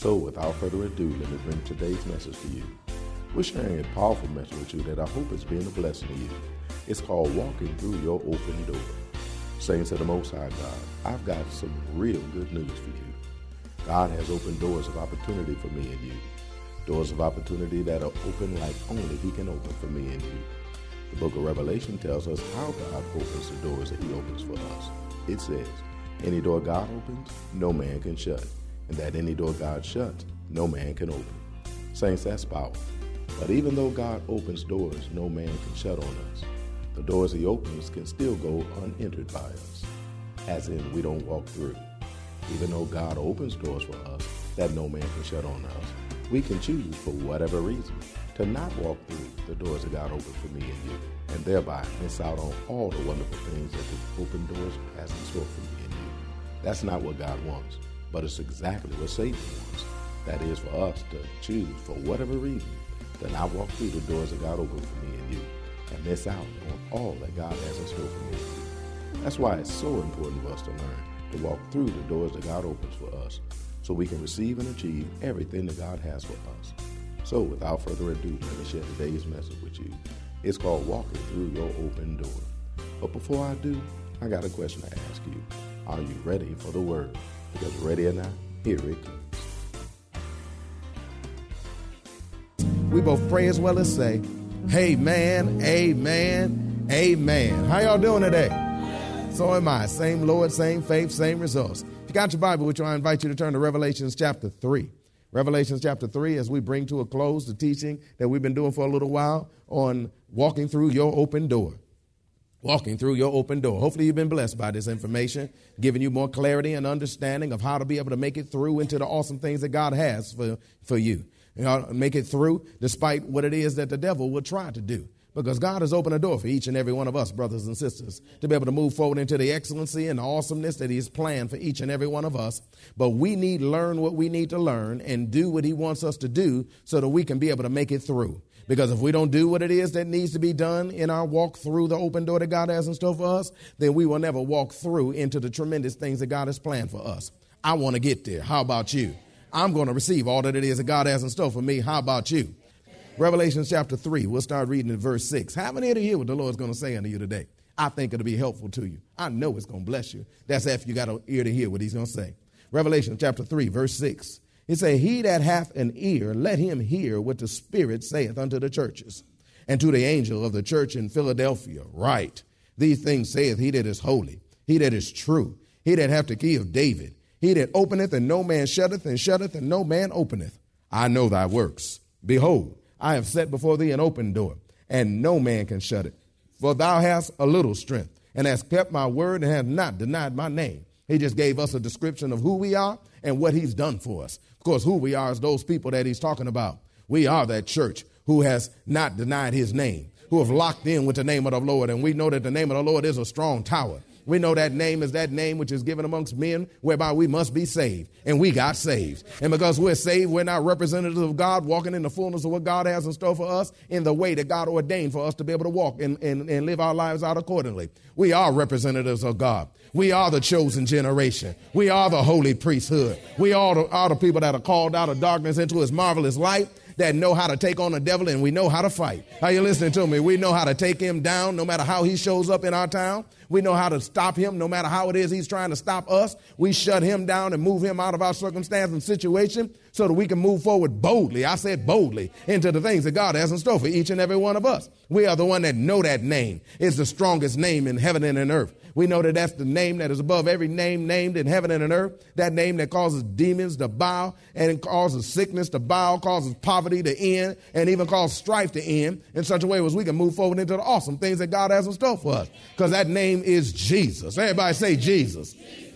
So, without further ado, let me bring today's message to you. We're sharing a powerful message with you that I hope is being a blessing to you. It's called Walking Through Your Open Door. Saints of the Most High God, I've got some real good news for you. God has opened doors of opportunity for me and you. Doors of opportunity that are open like only He can open for me and you. The book of Revelation tells us how God opens the doors that He opens for us. It says, Any door God opens, no man can shut and that any door God shuts, no man can open. Saints, that's powerful. But even though God opens doors no man can shut on us, the doors he opens can still go unentered by us, as in we don't walk through. Even though God opens doors for us that no man can shut on us, we can choose for whatever reason to not walk through the doors that God opened for me and you, and thereby miss out on all the wonderful things that the open doors has in store for me and you. That's not what God wants. But it's exactly what Satan wants. That is for us to choose, for whatever reason, to not walk through the doors that God opened for me and you and miss out on all that God has in store for me and you. That's why it's so important for us to learn to walk through the doors that God opens for us so we can receive and achieve everything that God has for us. So, without further ado, let me share today's message with you. It's called Walking Through Your Open Door. But before I do, I got a question to ask you. Are you ready for the word? Because ready or not, here it comes. We both pray as well as say, Amen, Amen, Amen. How y'all doing today? So am I. Same Lord, same faith, same results. If you got your Bible, which I invite you to turn to Revelations chapter 3. Revelations chapter 3, as we bring to a close the teaching that we've been doing for a little while on walking through your open door walking through your open door. Hopefully, you've been blessed by this information, giving you more clarity and understanding of how to be able to make it through into the awesome things that God has for, for you. You know, make it through despite what it is that the devil will try to do. Because God has opened a door for each and every one of us, brothers and sisters, to be able to move forward into the excellency and the awesomeness that He has planned for each and every one of us. But we need learn what we need to learn and do what He wants us to do so that we can be able to make it through. Because if we don't do what it is that needs to be done in our walk through the open door that God has in store for us, then we will never walk through into the tremendous things that God has planned for us. I want to get there. How about you? I'm going to receive all that it is that God has in store for me. How about you? Revelation chapter 3, we'll start reading in verse 6. Have an ear to hear what the Lord's going to say unto you today. I think it'll be helpful to you. I know it's going to bless you. That's after you got an ear to hear what he's going to say. Revelation chapter 3, verse 6. He said, He that hath an ear, let him hear what the Spirit saith unto the churches. And to the angel of the church in Philadelphia, write, These things saith he that is holy, he that is true, he that hath the key of David, he that openeth and no man shutteth, and shutteth and no man openeth. I know thy works. Behold, I have set before thee an open door, and no man can shut it. For thou hast a little strength, and hast kept my word, and hast not denied my name. He just gave us a description of who we are and what he's done for us. Of course, who we are is those people that he's talking about. We are that church who has not denied his name, who have locked in with the name of the Lord. And we know that the name of the Lord is a strong tower. We know that name is that name which is given amongst men whereby we must be saved. And we got saved. And because we're saved, we're not representatives of God walking in the fullness of what God has in store for us in the way that God ordained for us to be able to walk and, and, and live our lives out accordingly. We are representatives of God. We are the chosen generation. We are the holy priesthood. We are the, are the people that are called out of darkness into his marvelous light that know how to take on the devil and we know how to fight. Are you listening to me? We know how to take him down no matter how he shows up in our town. We know how to stop him no matter how it is he's trying to stop us. We shut him down and move him out of our circumstance and situation so that we can move forward boldly. I said boldly into the things that God has in store for each and every one of us. We are the one that know that name is the strongest name in heaven and in earth. We know that that's the name that is above every name named in heaven and in earth. That name that causes demons to bow and causes sickness to bow, causes poverty to end, and even causes strife to end in such a way as we can move forward into the awesome things that God has in store for us. Because that name is Jesus. Everybody say Jesus. Jesus.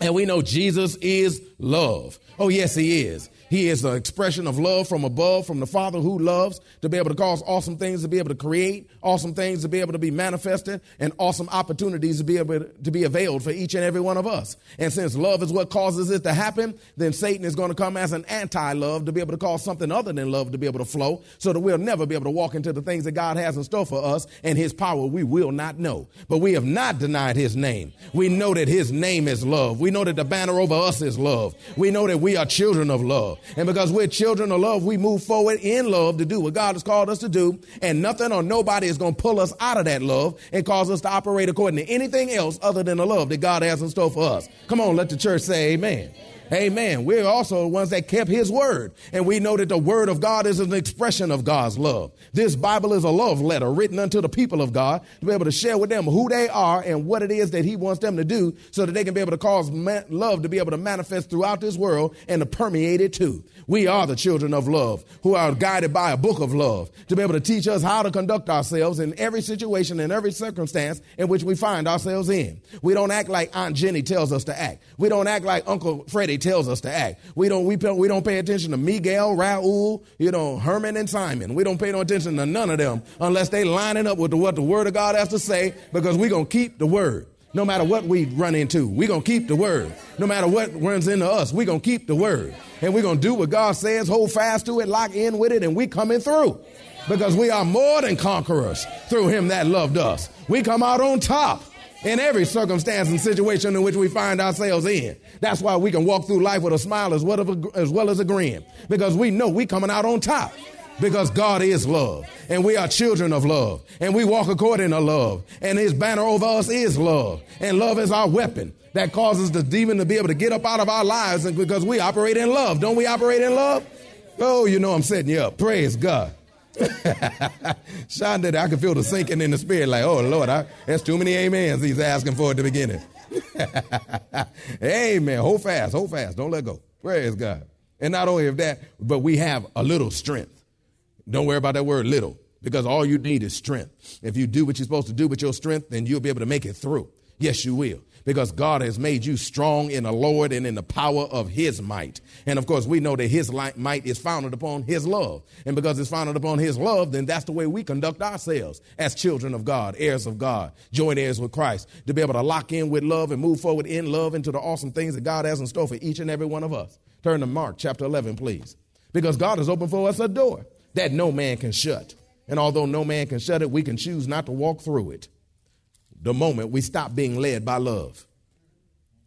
And we know Jesus is love. Oh, yes, he is. He is an expression of love from above, from the Father who loves, to be able to cause awesome things to be able to create, awesome things to be able to be manifested, and awesome opportunities to be able to be availed for each and every one of us. And since love is what causes it to happen, then Satan is going to come as an anti-love to be able to cause something other than love to be able to flow, so that we'll never be able to walk into the things that God has in store for us, and his power we will not know. But we have not denied his name. We know that his name is love. We know that the banner over us is love. We know that we are children of love love. And because we're children of love, we move forward in love to do what God has called us to do. And nothing or nobody is going to pull us out of that love and cause us to operate according to anything else other than the love that God has in store for us. Come on, let the church say amen. Amen. We're also the ones that kept his word. And we know that the word of God is an expression of God's love. This Bible is a love letter written unto the people of God to be able to share with them who they are and what it is that he wants them to do so that they can be able to cause love to be able to manifest throughout this world and to permeate it too. We are the children of love who are guided by a book of love to be able to teach us how to conduct ourselves in every situation and every circumstance in which we find ourselves in. We don't act like Aunt Jenny tells us to act. We don't act like Uncle Freddie tells us to act. We don't, we, we don't pay attention to Miguel, Raul, you know, Herman and Simon. We don't pay no attention to none of them unless they lining up with the, what the word of God has to say because we're going to keep the word. No matter what we run into, we're going to keep the word. No matter what runs into us, we're going to keep the word. And we're going to do what God says, hold fast to it, lock in with it, and we coming through. Because we are more than conquerors through him that loved us. We come out on top in every circumstance and situation in which we find ourselves in. That's why we can walk through life with a smile as well, as, well as a grin. Because we know we coming out on top because God is love and we are children of love and we walk according to love and his banner over us is love and love is our weapon that causes the demon to be able to get up out of our lives and because we operate in love. Don't we operate in love? Oh, you know I'm setting you up. Praise God. Shonda, I could feel the sinking in the spirit like, oh Lord, I, that's too many amens he's asking for at the beginning. Amen. Hold fast, hold fast. Don't let go. Praise God. And not only of that, but we have a little strength. Don't worry about that word little because all you need is strength. If you do what you're supposed to do with your strength, then you'll be able to make it through. Yes, you will. Because God has made you strong in the Lord and in the power of His might. And of course, we know that His might is founded upon His love. And because it's founded upon His love, then that's the way we conduct ourselves as children of God, heirs of God, joint heirs with Christ, to be able to lock in with love and move forward in love into the awesome things that God has in store for each and every one of us. Turn to Mark chapter 11, please. Because God has opened for us a door that no man can shut. And although no man can shut it, we can choose not to walk through it the moment we stop being led by love.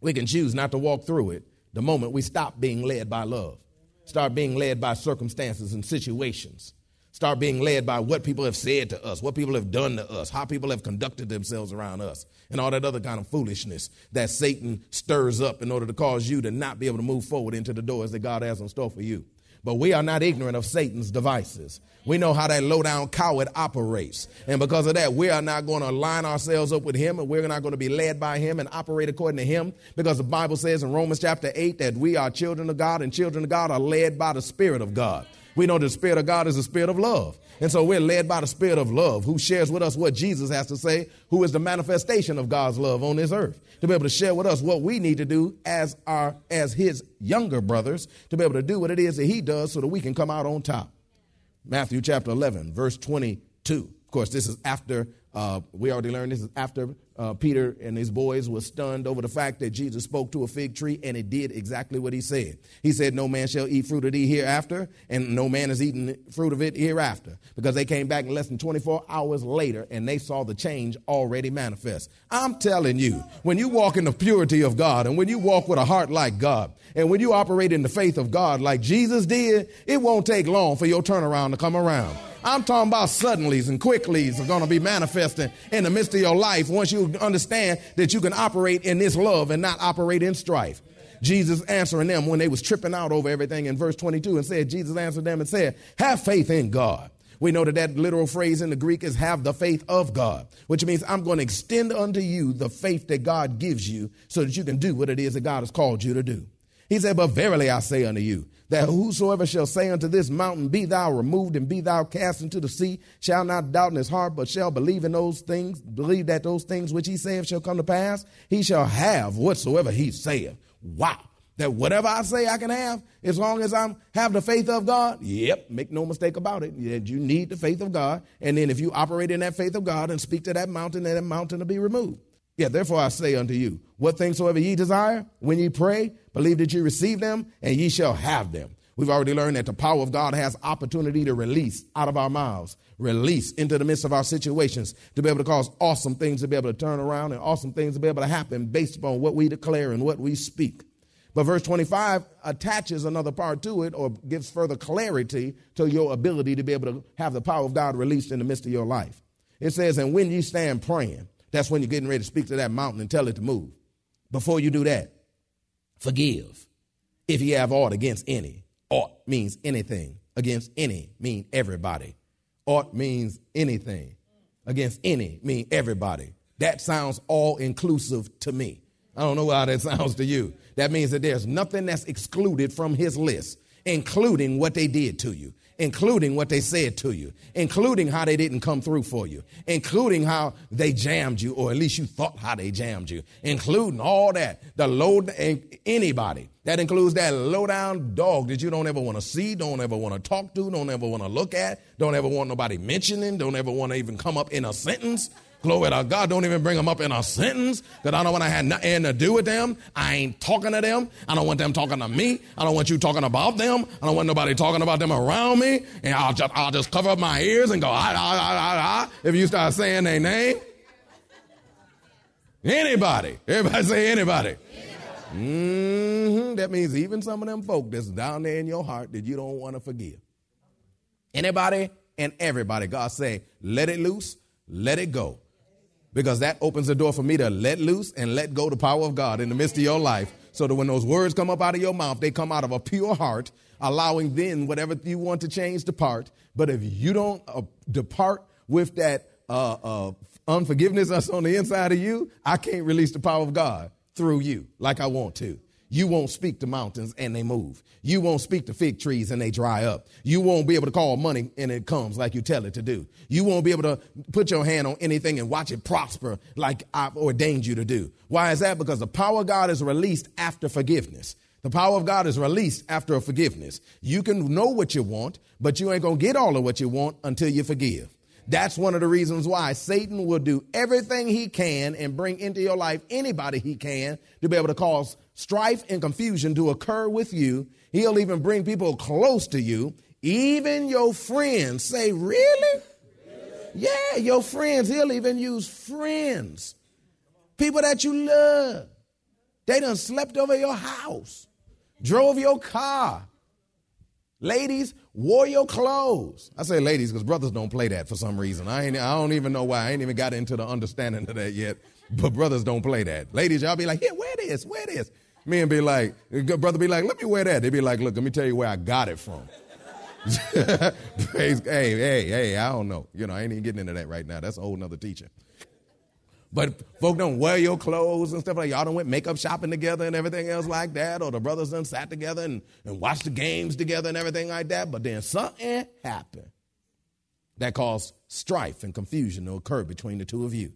We can choose not to walk through it the moment we stop being led by love. Start being led by circumstances and situations. Start being led by what people have said to us, what people have done to us, how people have conducted themselves around us, and all that other kind of foolishness that Satan stirs up in order to cause you to not be able to move forward into the doors that God has in store for you. But we are not ignorant of Satan's devices. We know how that low down coward operates. And because of that, we are not going to line ourselves up with him and we're not going to be led by him and operate according to him because the Bible says in Romans chapter 8 that we are children of God and children of God are led by the Spirit of God. We know the Spirit of God is the Spirit of love. And so we're led by the Spirit of love who shares with us what Jesus has to say, who is the manifestation of God's love on this earth, to be able to share with us what we need to do as our as his younger brothers, to be able to do what it is that he does so that we can come out on top. Matthew chapter 11, verse 22. Of course, this is after, uh, we already learned this is after uh, Peter and his boys were stunned over the fact that Jesus spoke to a fig tree and it did exactly what he said. He said, No man shall eat fruit of thee hereafter, and no man is eating fruit of it hereafter. Because they came back in less than 24 hours later and they saw the change already manifest. I'm telling you, when you walk in the purity of God and when you walk with a heart like God, and when you operate in the faith of God like Jesus did, it won't take long for your turnaround to come around. I'm talking about suddenlies and quicklies are going to be manifesting in the midst of your life once you understand that you can operate in this love and not operate in strife. Jesus answering them when they was tripping out over everything in verse 22 and said, Jesus answered them and said, have faith in God. We know that that literal phrase in the Greek is have the faith of God, which means I'm going to extend unto you the faith that God gives you so that you can do what it is that God has called you to do. He said, But verily I say unto you, that whosoever shall say unto this mountain, Be thou removed and be thou cast into the sea, shall not doubt in his heart, but shall believe in those things, believe that those things which he saith shall come to pass, he shall have whatsoever he saith. Wow. That whatever I say I can have, as long as I'm have the faith of God, yep, make no mistake about it. You need the faith of God. And then if you operate in that faith of God and speak to that mountain, then that mountain will be removed. Yeah, therefore I say unto you, what things soever ye desire, when ye pray, believe that ye receive them, and ye shall have them. We've already learned that the power of God has opportunity to release out of our mouths, release into the midst of our situations to be able to cause awesome things to be able to turn around and awesome things to be able to happen based upon what we declare and what we speak. But verse 25 attaches another part to it or gives further clarity to your ability to be able to have the power of God released in the midst of your life. It says, And when you stand praying, that's when you're getting ready to speak to that mountain and tell it to move. Before you do that, forgive if you have aught against any. Aught means anything. Against any mean everybody. Aught means anything. Against any mean everybody. That sounds all inclusive to me. I don't know how that sounds to you. That means that there's nothing that's excluded from his list, including what they did to you including what they said to you, including how they didn't come through for you, including how they jammed you, or at least you thought how they jammed you, including all that. The low, eh, anybody. That includes that low down dog that you don't ever want to see, don't ever want to talk to, don't ever want to look at, don't ever want nobody mentioning, don't ever want to even come up in a sentence. Glory to God. Don't even bring them up in a sentence because I don't want to have nothing to do with them. I ain't talking to them. I don't want them talking to me. I don't want you talking about them. I don't want nobody talking about them around me. And I'll just, I'll just cover up my ears and go, ah, ah, ah, ah, ah, if you start saying their name. Anybody. Everybody say anybody. Mm-hmm. That means even some of them folk that's down there in your heart that you don't want to forgive. Anybody and everybody. God say, let it loose, let it go because that opens the door for me to let loose and let go the power of God in the midst of your life so that when those words come up out of your mouth, they come out of a pure heart, allowing then whatever you want to change depart. But if you don't uh, depart with that uh, uh, unforgiveness that's on the inside of you, I can't release the power of God through you like I want to. You won't speak to mountains and they move. You won't speak to fig trees and they dry up. You won't be able to call money and it comes like you tell it to do. You won't be able to put your hand on anything and watch it prosper like I've ordained you to do. Why is that? Because the power of God is released after forgiveness. The power of God is released after a forgiveness. You can know what you want, but you ain't going to get all of what you want until you forgive. That's one of the reasons why Satan will do everything he can and bring into your life anybody he can to be able to cause strife and confusion to occur with you. He'll even bring people close to you, even your friends. Say, really? Yeah, your friends. He'll even use friends, people that you love. They done slept over your house, drove your car. Ladies, wore your clothes. I say ladies because brothers don't play that for some reason. I, ain't, I don't even know why. I ain't even got into the understanding of that yet. But brothers don't play that. Ladies, y'all be like, here, wear this, wear this. Me and be like, brother be like, let me wear that. They be like, look, let me tell you where I got it from. hey, hey, hey, I don't know. You know, I ain't even getting into that right now. That's a whole nother teaching. But folk don't wear your clothes and stuff like y'all don't went makeup shopping together and everything else like that, or the brothers done sat together and, and watched the games together and everything like that. But then something happened that caused strife and confusion to occur between the two of you,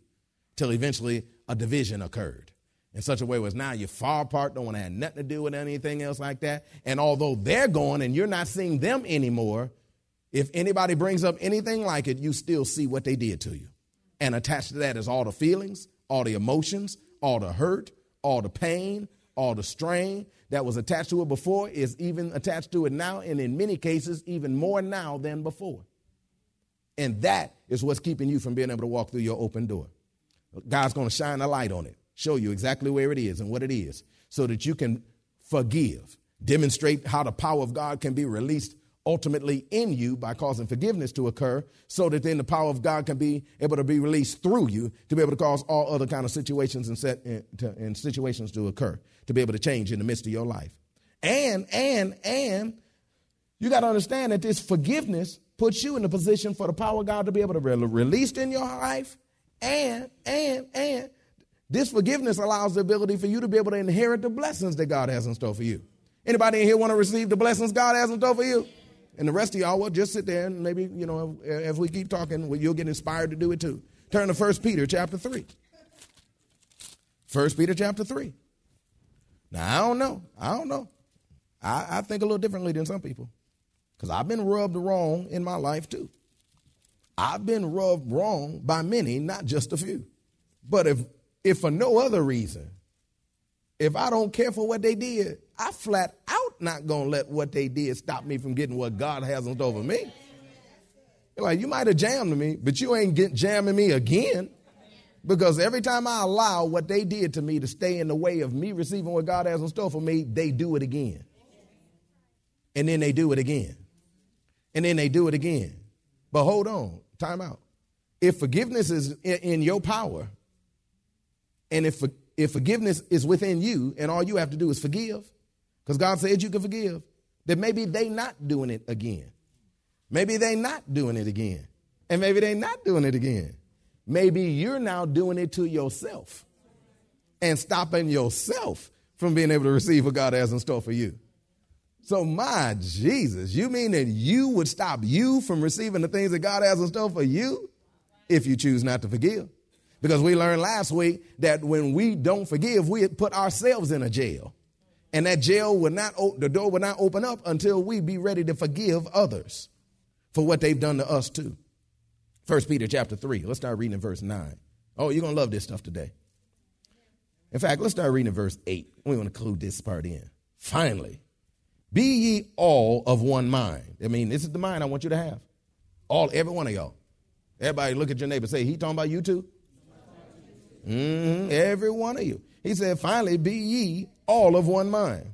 till eventually a division occurred in such a way was now you're far apart, don't want to have nothing to do with anything else like that. And although they're gone and you're not seeing them anymore, if anybody brings up anything like it, you still see what they did to you. And attached to that is all the feelings, all the emotions, all the hurt, all the pain, all the strain that was attached to it before is even attached to it now, and in many cases, even more now than before. And that is what's keeping you from being able to walk through your open door. God's going to shine a light on it, show you exactly where it is and what it is, so that you can forgive, demonstrate how the power of God can be released ultimately in you by causing forgiveness to occur so that then the power of god can be able to be released through you to be able to cause all other kind of situations and, set, and situations to occur to be able to change in the midst of your life. And and and you got to understand that this forgiveness puts you in a position for the power of god to be able to be released in your life. And and and this forgiveness allows the ability for you to be able to inherit the blessings that god has in store for you. Anybody in here want to receive the blessings god has in store for you and the rest of y'all will just sit there and maybe, you know, if we keep talking, you'll get inspired to do it too. Turn to 1 Peter chapter 3. 1 Peter chapter 3. Now, I don't know. I don't know. I, I think a little differently than some people because I've been rubbed wrong in my life too. I've been rubbed wrong by many, not just a few. But if, if for no other reason, if I don't care for what they did, I flat out not gonna let what they did stop me from getting what God has on over me. You're like, you might have jammed me, but you ain't get jamming me again. Because every time I allow what they did to me to stay in the way of me receiving what God has in store for me, they do it again. And then they do it again. And then they do it again. But hold on, time out. If forgiveness is in your power, and if, if forgiveness is within you, and all you have to do is forgive, because God said you can forgive, then maybe they not doing it again. Maybe they not doing it again. And maybe they not doing it again. Maybe you're now doing it to yourself and stopping yourself from being able to receive what God has in store for you. So, my Jesus, you mean that you would stop you from receiving the things that God has in store for you if you choose not to forgive? Because we learned last week that when we don't forgive, we put ourselves in a jail and that jail will not the door will not open up until we be ready to forgive others for what they've done to us too. First peter chapter 3 let's start reading in verse 9 oh you're gonna love this stuff today. In fact let's start reading in verse 8 we want to include this part in. Finally be ye all of one mind. I mean this is the mind i want you to have. All every one of y'all. Everybody look at your neighbor say he talking about you too? Mm-hmm, every one of you. He said finally be ye all of one mind,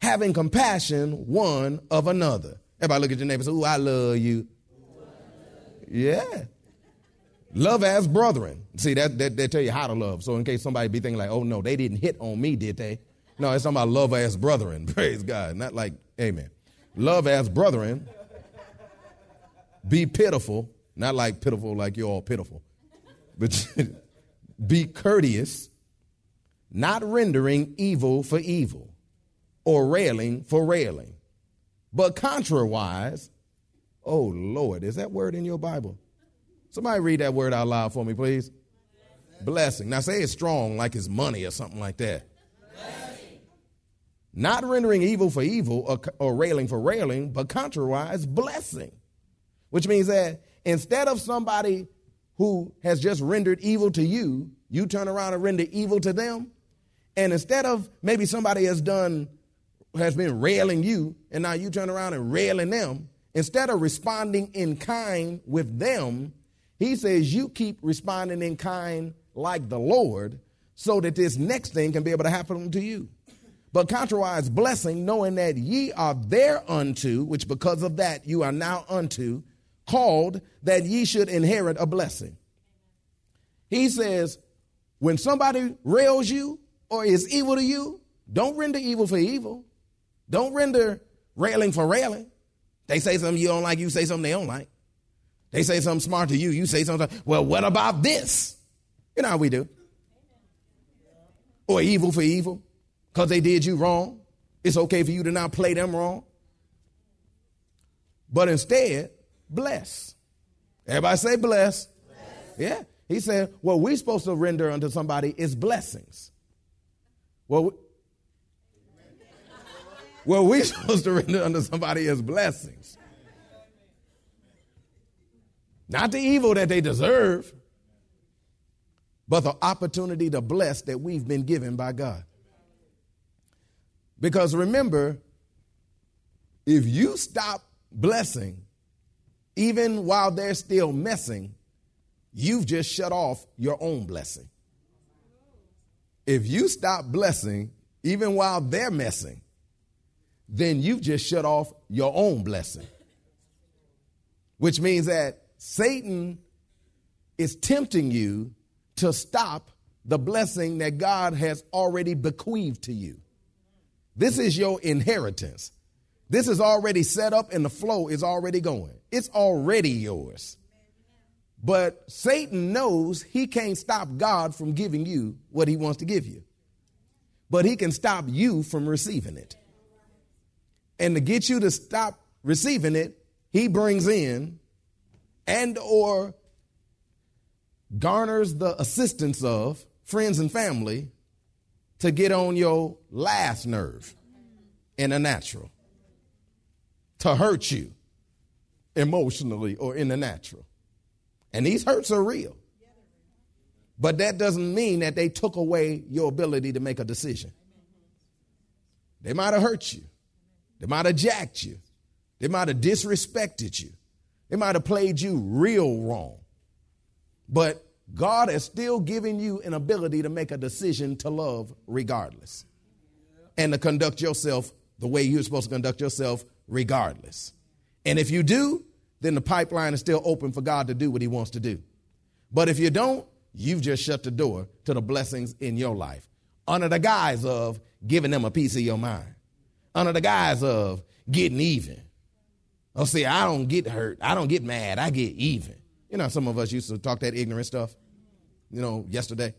having compassion one of another. Everybody look at your neighbor and say, Ooh, I love you. Yeah. Love as brethren. See, that, that, they tell you how to love. So in case somebody be thinking like, oh no, they didn't hit on me, did they? No, it's talking about love as brethren. Praise God. Not like, amen. Love as brethren. Be pitiful. Not like pitiful like you're all pitiful. But be courteous not rendering evil for evil or railing for railing, but contrariwise, oh Lord, is that word in your Bible? Somebody read that word out loud for me, please. Blessing. Blessing. Now say it strong, like it's money or something like that. Blessing. Not rendering evil for evil or, or railing for railing, but contrariwise, blessing. Which means that instead of somebody who has just rendered evil to you, you turn around and render evil to them, and instead of maybe somebody has done, has been railing you, and now you turn around and railing them, instead of responding in kind with them, he says you keep responding in kind like the Lord so that this next thing can be able to happen to you. But contrariwise blessing, knowing that ye are thereunto, which because of that you are now unto, called that ye should inherit a blessing. He says, when somebody rails you, or is evil to you, don't render evil for evil. Don't render railing for railing. They say something you don't like, you say something they don't like. They say something smart to you, you say something, well, what about this? You know how we do. Or evil for evil, because they did you wrong. It's okay for you to not play them wrong. But instead, bless. Everybody say bless. bless. Yeah. He said, what we're supposed to render unto somebody is blessings. Well, well, we're supposed to render unto somebody as blessings. Not the evil that they deserve, but the opportunity to bless that we've been given by God. Because remember, if you stop blessing, even while they're still messing, you've just shut off your own blessing. If you stop blessing, even while they're messing, then you've just shut off your own blessing. Which means that Satan is tempting you to stop the blessing that God has already bequeathed to you. This is your inheritance. This is already set up and the flow is already going. It's already yours. But Satan knows he can't stop God from giving you what he wants to give you. But he can stop you from receiving it. And to get you to stop receiving it, he brings in and or garners the assistance of friends and family to get on your last nerve in a natural, to hurt you emotionally or in the natural. And these hurts are real. But that doesn't mean that they took away your ability to make a decision. They might have hurt you. They might have jacked you. They might have disrespected you. They might have played you real wrong. But God has still given you an ability to make a decision to love regardless and to conduct yourself the way you're supposed to conduct yourself regardless. And if you do, then the pipeline is still open for God to do what he wants to do. But if you don't, you've just shut the door to the blessings in your life under the guise of giving them a piece of your mind, under the guise of getting even. Oh, see, I don't get hurt. I don't get mad. I get even. You know, some of us used to talk that ignorant stuff, you know, yesterday.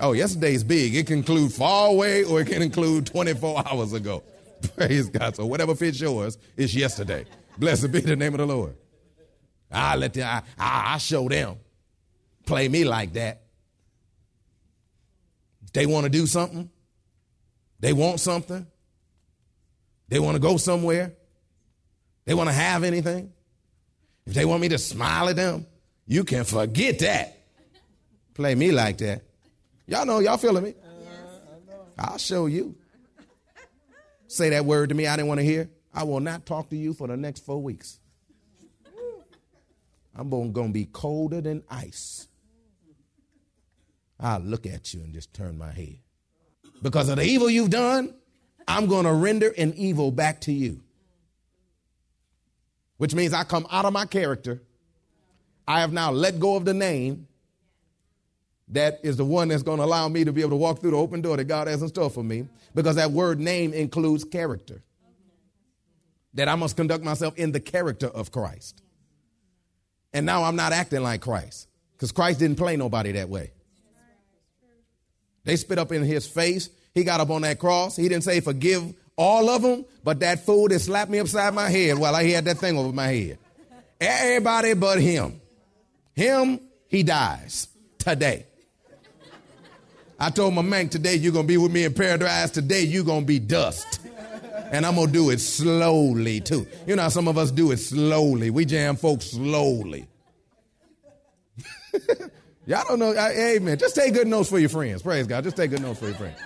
Oh, yesterday's big. It can include far away or it can include 24 hours ago. Praise God. So whatever fits yours is yesterday. Blessed be the name of the Lord. I let them, I, I, I show them. Play me like that. They want to do something. They want something. They want to go somewhere. They want to have anything. If they want me to smile at them, you can forget that. Play me like that. Y'all know, y'all feeling me? I'll show you. Say that word to me I didn't want to hear. I will not talk to you for the next four weeks. I'm going to be colder than ice. I'll look at you and just turn my head. Because of the evil you've done, I'm going to render an evil back to you. Which means I come out of my character. I have now let go of the name that is the one that's going to allow me to be able to walk through the open door that God has in store for me because that word name includes character that I must conduct myself in the character of Christ. And now I'm not acting like Christ because Christ didn't play nobody that way. They spit up in his face. He got up on that cross. He didn't say forgive all of them, but that fool that slapped me upside my head while I had that thing over my head. Everybody but him. Him, he dies today. I told my man today you're going to be with me in paradise. Today you're going to be dust and I'm gonna do it slowly too. You know how some of us do it slowly. We jam folks slowly. Y'all don't know. Amen. Just take good notes for your friends. Praise God. Just take good notes for your friends.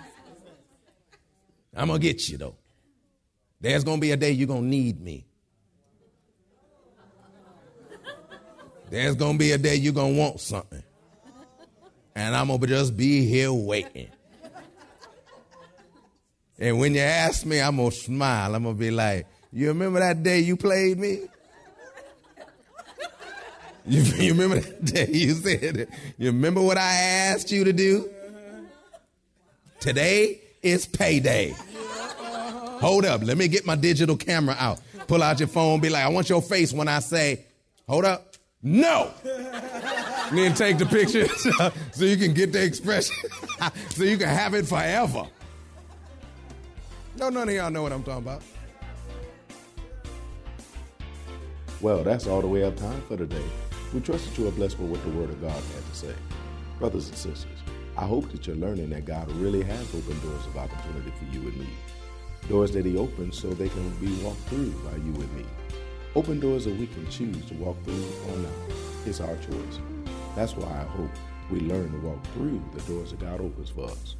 I'm gonna get you though. There's gonna be a day you're gonna need me. There's gonna be a day you're gonna want something. And I'm gonna just be here waiting. And when you ask me, I'm going to smile. I'm going to be like, You remember that day you played me? You, you remember that day you said it? You remember what I asked you to do? Today is payday. Hold up. Let me get my digital camera out. Pull out your phone. Be like, I want your face when I say, hold up. No. And then take the pictures so you can get the expression, so you can have it forever. No, none of y'all know what I'm talking about. Well, that's all the way up time for today. We trust that you are blessed with what the Word of God had to say. Brothers and sisters, I hope that you're learning that God really has opened doors of opportunity for you and me. Doors that He opens so they can be walked through by you and me. Open doors that we can choose to walk through or not. It's our choice. That's why I hope we learn to walk through the doors that God opens for us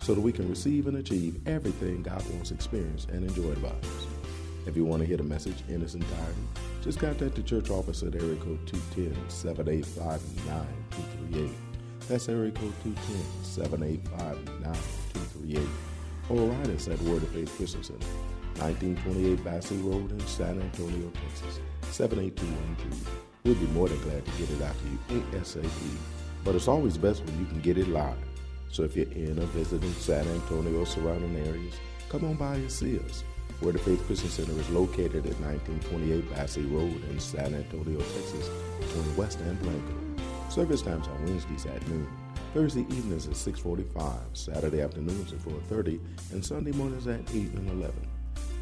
so that we can receive and achieve everything God wants to experience and enjoy about us. If you want to hear the message in its entirety, just contact the church office at area code 210-785-9238. That's area code 210-785-9238. Or write us at Word of Faith Christian Center, 1928 Basse Road in San Antonio, Texas, 78213. We'll be more than glad to get it out to you ASAP. But it's always best when you can get it live. So if you're in or visiting San Antonio or surrounding areas, come on by and see us. Word of Faith Christian Center is located at 1928 Basse Road in San Antonio, Texas, between West and Blanco. Service times are Wednesdays at noon, Thursday evenings at 6:45, Saturday afternoons at 4:30, and Sunday mornings at 8 and 11.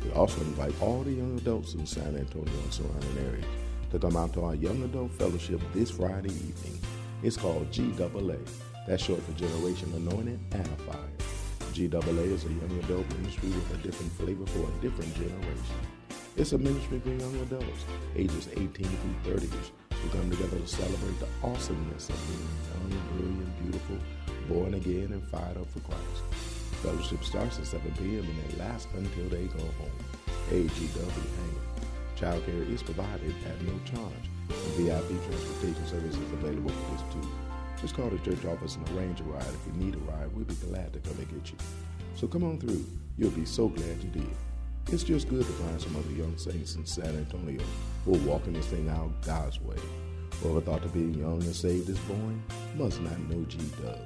We also invite all the young adults in San Antonio and surrounding areas to come out to our Young Adult Fellowship this Friday evening. It's called GAA. That's short for Generation Anointed and Fire. GAA is a young adult ministry with a different flavor for a different generation. It's a ministry for young adults, ages 18 through 30s, who come together to celebrate the awesomeness of being young, brilliant, beautiful, born again, and fired up for Christ. Fellowship starts at 7 p.m. and they last until they go home. AGW. Childcare is provided at no charge, and VIP transportation service is available for this too. Just call the church office and arrange a ride. If you need a ride, we'll be glad to come and get you. So come on through. You'll be so glad you did. It's just good to find some other young saints in San Antonio who are walking this thing out God's way. Whoever thought to being young and saved is born must not know G Dub.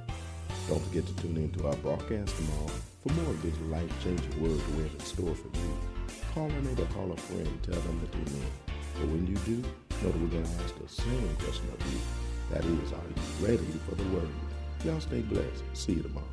Don't forget to tune in to our broadcast tomorrow for more of this life-changing word we have in store for you. Call a neighbor, call a friend, tell them that tune in. But when you do, know that we're going to ask the same question of you. That is, are you ready for the word? Y'all stay blessed. See you tomorrow.